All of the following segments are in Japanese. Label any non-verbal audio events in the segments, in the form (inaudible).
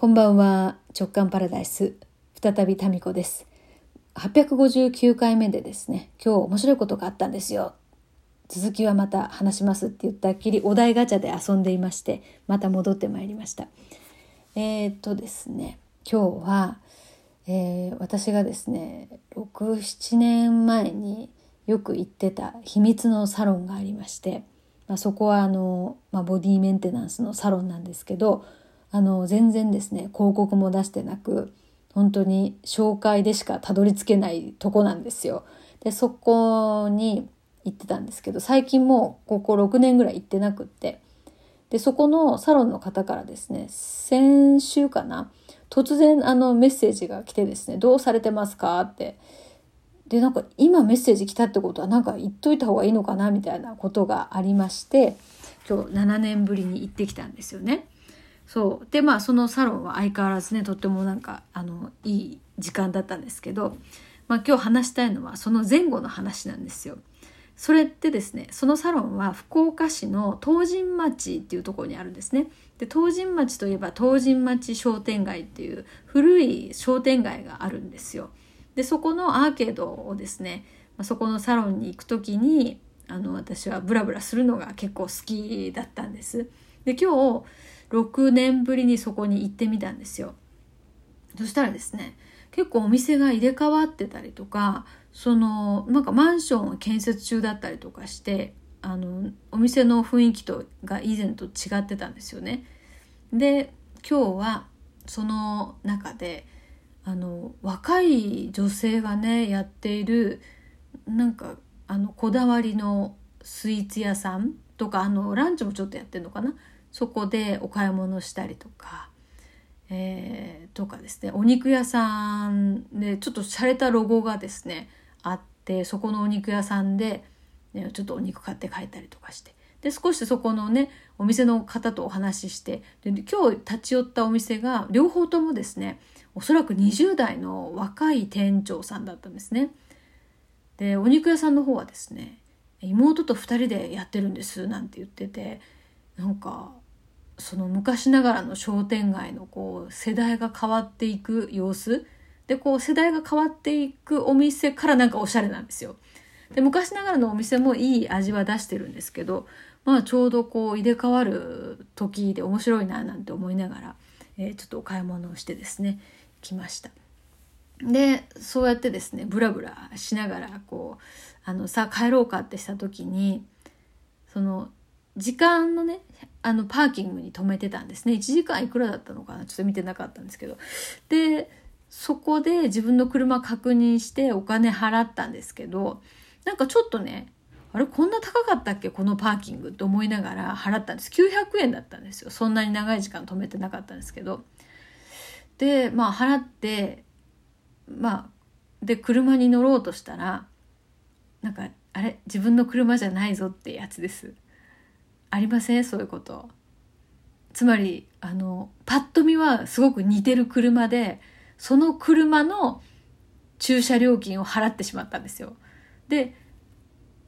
こんばんは。直感パラダイス。再びタミコです。859回目でですね今日面白いことがあったんですよ。続きはまた話しますって言ったっきりお題ガチャで遊んでいましてまた戻ってまいりました。えー、っとですね今日は、えー、私がですね67年前によく行ってた秘密のサロンがありまして、まあ、そこはあの、まあ、ボディメンテナンスのサロンなんですけどあの全然ですね広告も出してなく本当に紹介でしかたどり着けないとこなんですよ。でそこに行ってたんですけど最近もうここ6年ぐらい行ってなくってでそこのサロンの方からですね先週かな突然あのメッセージが来てですね「どうされてますか?」ってでなんか今メッセージ来たってことはなんか言っといた方がいいのかなみたいなことがありまして今日7年ぶりに行ってきたんですよね。そうでまあそのサロンは相変わらずねとってもなんかあのいい時間だったんですけど、まあ、今日話したいのはその前後の話なんですよ。それってですねそのサロンは福岡市の東神町っていうところにあるんですね。で東神町といえば東神町商店街っていう古い商店街があるんですよ。でそこのアーケードをですねそこのサロンに行く時にあの私はブラブラするのが結構好きだったんです。で今日6年ぶりにそこに行ってみたんですよ。そしたらですね結構お店が入れ替わってたりとかそのなんかマンションを建設中だったりとかしてあのお店の雰囲気とが以前と違ってたんですよね。で今日はその中であの若い女性がねやっているなんかあのこだわりのスイーツ屋さんとかあのランチもちょっとやってるのかなそこでお買い物したりとか、えー、とかですねお肉屋さんでちょっと洒落たロゴがですねあってそこのお肉屋さんで、ね、ちょっとお肉買って帰ったりとかしてで少しそこのねお店の方とお話ししてで今日立ち寄ったお店が両方ともですねおそらく20代の若い店長さんだったんですね。でお肉屋さんの方はですね妹と2人でやってるんですなんて言っててなんかその昔ながらの商店街のこう世代が変わっていく様子でこう世代が変わっていくお店からなんかおしゃれなんですよ。で昔ながらのお店もいい味は出してるんですけどまあちょうどこう入れ替わる時で面白いななんて思いながら、えー、ちょっとお買い物をしてですね来ました。でそうやってですねブラブラしながらこうあのさあ帰ろうかってした時にその時間のねあのパーキングに止めてたんですね。1時間いくらだったのかな？ちょっと見てなかったんですけど。でそこで自分の車確認してお金払ったんですけどなんかちょっとねあれこんな高かったっけ？このパーキングって思いながら払ったんです。900円だったんですよ。そんなに長い時間止めてなかったんですけど。でまあ払ってまあで車に乗ろうとしたらなんかあれ？自分の車じゃないぞってやつです。ありません？そういうこと。つまりあのパッと見はすごく似てる車でその車の駐車料金を払ってしまったんですよ。で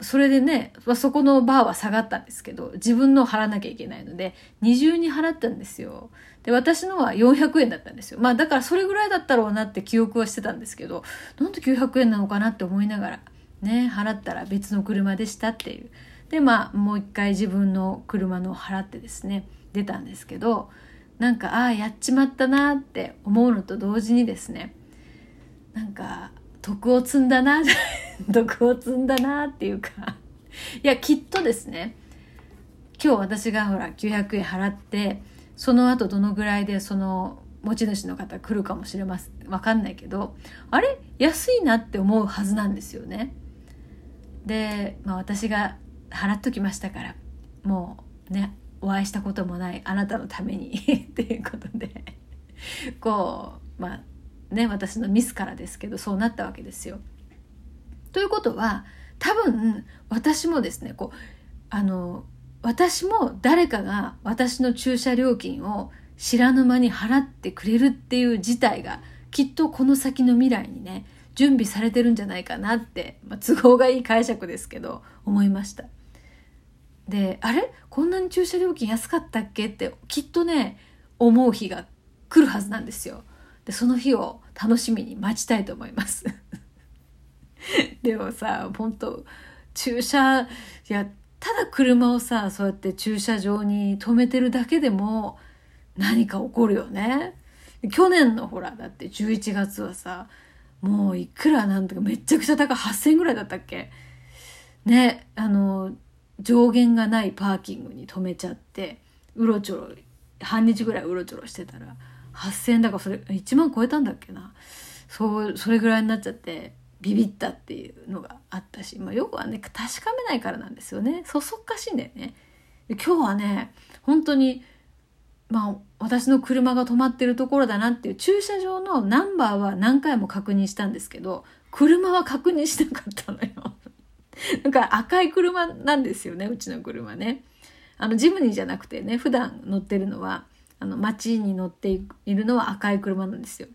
それでね、まあ、そこのバーは下がったんですけど自分の払わなきゃいけないので二重に払ったんですよ。で私のは400円だったんですよ。まあだからそれぐらいだったろうなって記憶はしてたんですけどなんで900円なのかなって思いながらね払ったら別の車でしたっていう。でまあもう一回自分の車の払ってですね出たんですけどなんかああやっちまったなって思うのと同時にですねなんか徳を積んだな (laughs) 徳を積んだなっていうかいやきっとですね今日私がほら900円払ってその後どのぐらいでその持ち主の方来るかもしれません分かんないけどあれ？安いなって思うはずなんですよね。で、まあ、私が払っときましたからもうねお会いしたこともないあなたのために (laughs) っていうことでこうまあね私のミスからですけどそうなったわけですよ。ということは多分私もですねこうあの私も誰かが私の駐車料金を知らぬ間に払ってくれるっていう事態がきっとこの先の未来にね準備されてるんじゃないかなって、まあ、都合がいい解釈ですけど思いました。であれ？こんなに駐車料金安かったっけ？ってきっとね思う日が来るはずなんですよ。でその日を楽しみに待ちたいと思います。(laughs) でもさ本当駐車いやただ車をさそうやって駐車場に止めてるだけでも何か起こるよね。去年のほらだって11月はさもういくらなんとかめちゃくちゃ高い8000円ぐらいだったっけ？ねあの上限がないパーキングに止めちゃってうろちょろ半日ぐらいうろちょろしてたら8,000円だからそれ1万超えたんだっけな。そうそれぐらいになっちゃってビビったっていうのがあったし、まあ、よくはね確かめないからなんですよね。そそっかしいんだよね。今日はね本当にまあ私の車が止まってるところだなっていう駐車場のナンバーは何回も確認したんですけど車は確認しなかったのよ。(laughs) なんか赤い車なんですよねうちの車ねあのジムニーじゃなくてね普段乗ってるのはあの街に乗っているのは赤い車なんですよ。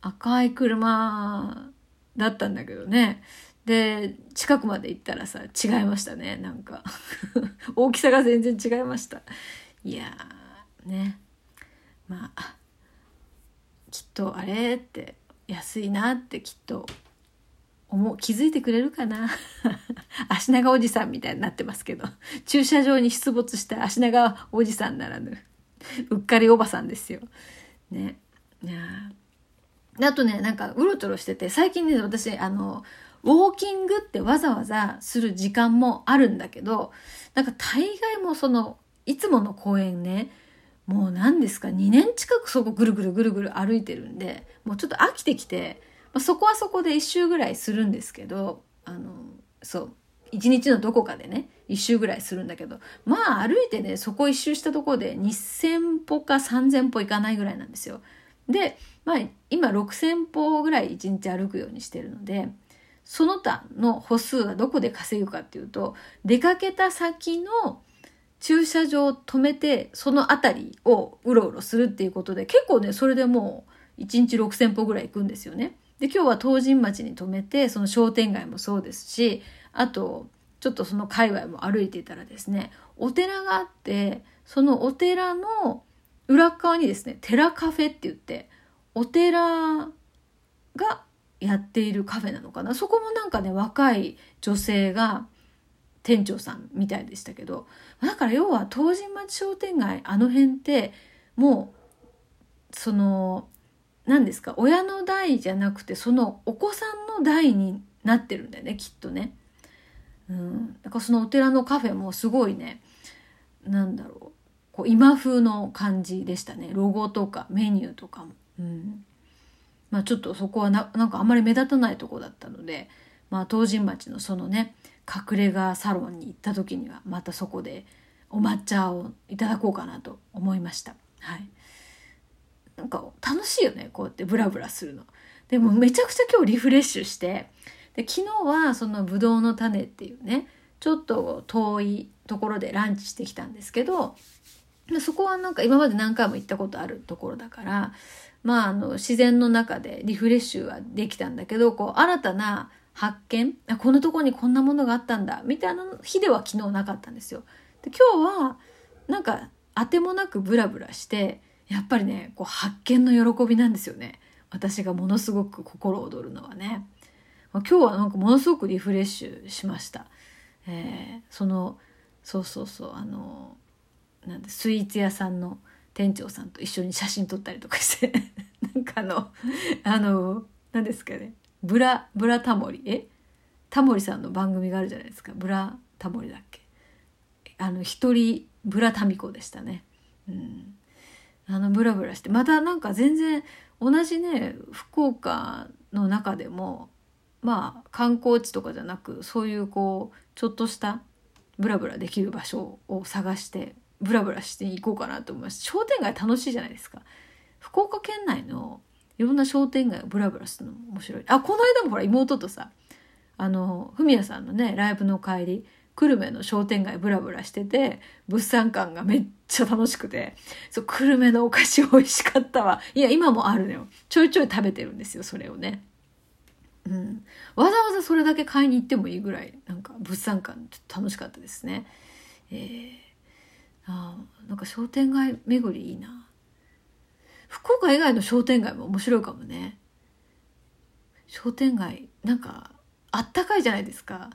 赤い車だったんだけどね。で、近くまで行ったらさ、違いましたね、なんか。(laughs) 大きさが全然違いました。いや、ね。まあ、きっとあれって安いなってきっと思う気づいてくれるかな？(laughs) 足長おじさんみたいになってますけど。駐車場に出没した足長おじさんならぬ。うっかりおばさんですよ。ね。いやあとね、なんかうろちょろしてて、最近ね、私、あの、ウォーキングってわざわざする時間もあるんだけど、なんか大概もその、いつもの公園ね、もう何ですか、2年近くそこぐるぐるぐるぐる歩いてるんで、もうちょっと飽きてきて、まあ、そこはそこで1周ぐらいするんですけど、あの、そう、1日のどこかでね、一周ぐらいするんだけど、まあ歩いてね、そこ一周したとこで2000歩か3000歩いかないぐらいなんですよ。で、まあ今6000歩ぐらい1日歩くようにしてるので、その他の歩数はどこで稼ぐかっていうと、出かけた先の駐車場を止めて、その辺りをうろうろするっていうことで、結構ね、それでもう1日6000歩ぐらい行くんですよね。で、今日は東神町に止めて、その商店街もそうですし、あと、ちょっとその界隈も歩いていたらですねお寺があってそのお寺の裏側にですね寺カフェって言ってお寺がやっているカフェなのかな。そこもなんかね若い女性が店長さんみたいでしたけどだから要は東神町商店街あの辺ってもうその何ですか？親の代じゃなくてそのお子さんの代になってるんだよねきっとね。うん、だからそのお寺のカフェもすごいねなんだろうこう今風の感じでしたねロゴとかメニューとかも。うんまあ、ちょっとそこはななんかあんまり目立たないとこだったので、まあ、東神町のそのね隠れ家サロンに行った時にはまたそこでお抹茶をいただこうかなと思いました。はい、なんか楽しいよねこうやってブラブラするの。でもめちゃくちゃ今日リフレッシュしてで昨日はそのぶどうの種っていうねちょっと遠いところでランチしてきたんですけどそこはなんか今まで何回も行ったことあるところだからまああの自然の中でリフレッシュはできたんだけどこう新たな発見あこんなとこにこんなものがあったんだみたいな日では昨日なかったんですよ。で今日はなんかあてもなくブラブラしてやっぱりねこう発見の喜びなんですよね。私がものすごく心躍るのはね。今日はなんかものすごくリフレッシュしました。えー、そのそうそうそうあのなんでスイーツ屋さんの店長さんと一緒に写真撮ったりとかして。(laughs) なんかあのあの何ですかね。ブラブラタモリ？え？タモリさんの番組があるじゃないですか。ブラタモリだっけ？あの一人ブラタミコでしたね。うん。あのブラブラしてまたなんか全然同じね福岡の中でもまあ観光地とかじゃなくそういうこうちょっとしたブラブラできる場所を探してブラブラしていこうかなと思います。商店街楽しいじゃないですか。福岡県内のいろんな商店街をブラブラするの面白い。あこの間もほら妹とさあのフミヤさんのねライブの帰り久留米の商店街ブラブラしてて物産館がめっちゃ楽しくてそう久留米のお菓子美味しかったわいや今もあるのよちょいちょい食べてるんですよそれをねうん、わざわざそれだけ買いに行ってもいいぐらいなんか物産館ちょっと楽しかったですね。えー、あなんか商店街巡りいいな。福岡以外の商店街も面白いかもね。商店街、なんか、あったかいじゃないですか。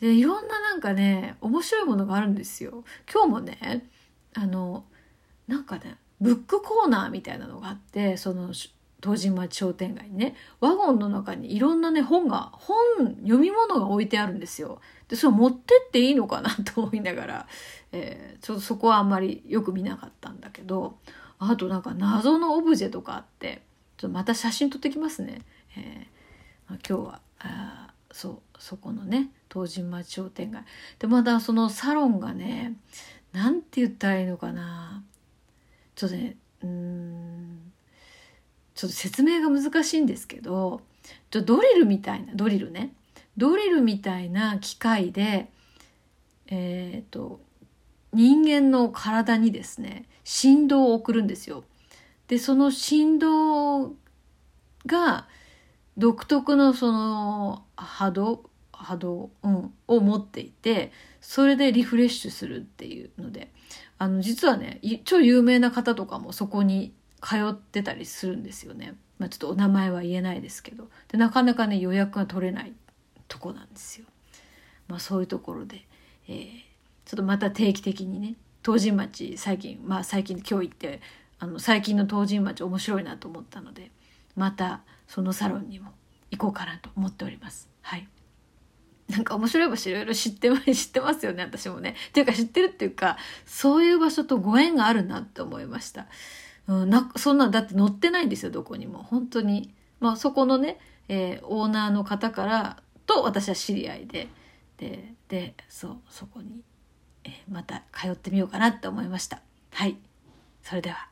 で、いろんななんかね、面白いものがあるんですよ。今日もね、あの、なんかね、ブックコーナーみたいなのがあって、その、東神町商店街にね、ワゴンの中にいろんなね、本が、本、読み物が置いてあるんですよ。で、それ持ってっていいのかなと思いながら、えー、ちょっとそこはあんまりよく見なかったんだけど、あとなんか謎のオブジェとかあって、ちょっとまた写真撮ってきますね。えー、今日は、そう、そこのね、東神町商店街。で、またそのサロンがね、なんて言ったらいいのかな。ちょっとね、うん、ちょっと説明が難しいんですけど、ちょドリルみたいな、ドリルね。ドリルみたいな機械で、えっ、ー、と、人間の体にですね、振動を送るんですよ。で、その振動が独特のその波動、波動、うん、を持っていて、それでリフレッシュするっていうので、あの、実はね、超有名な方とかもそこに通ってたりするんですよね。まあ、ちょっとお名前は言えないですけど。で、なかなかね、予約が取れないとこなんですよ。まあ、そういうところで、えー、ちょっとまた定期的にね、東神町最近、まあ最近今日行って、あの、最近の東神町面白いなと思ったので、またそのサロンにも行こうかなと思っております。はい。なんか面白い場所いろいろ知って、(laughs) 知ってますよね、私もね。っていうか知ってるっていうか、そういう場所とご縁があるなって思いました。うん、な、そんな、だって載ってないんですよ、どこにも。本当に。まあそこのね、えー、オーナーの方からと私は知り合いで、で、で、そう、そこに、えー、また通ってみようかなって思いました。はい。それでは。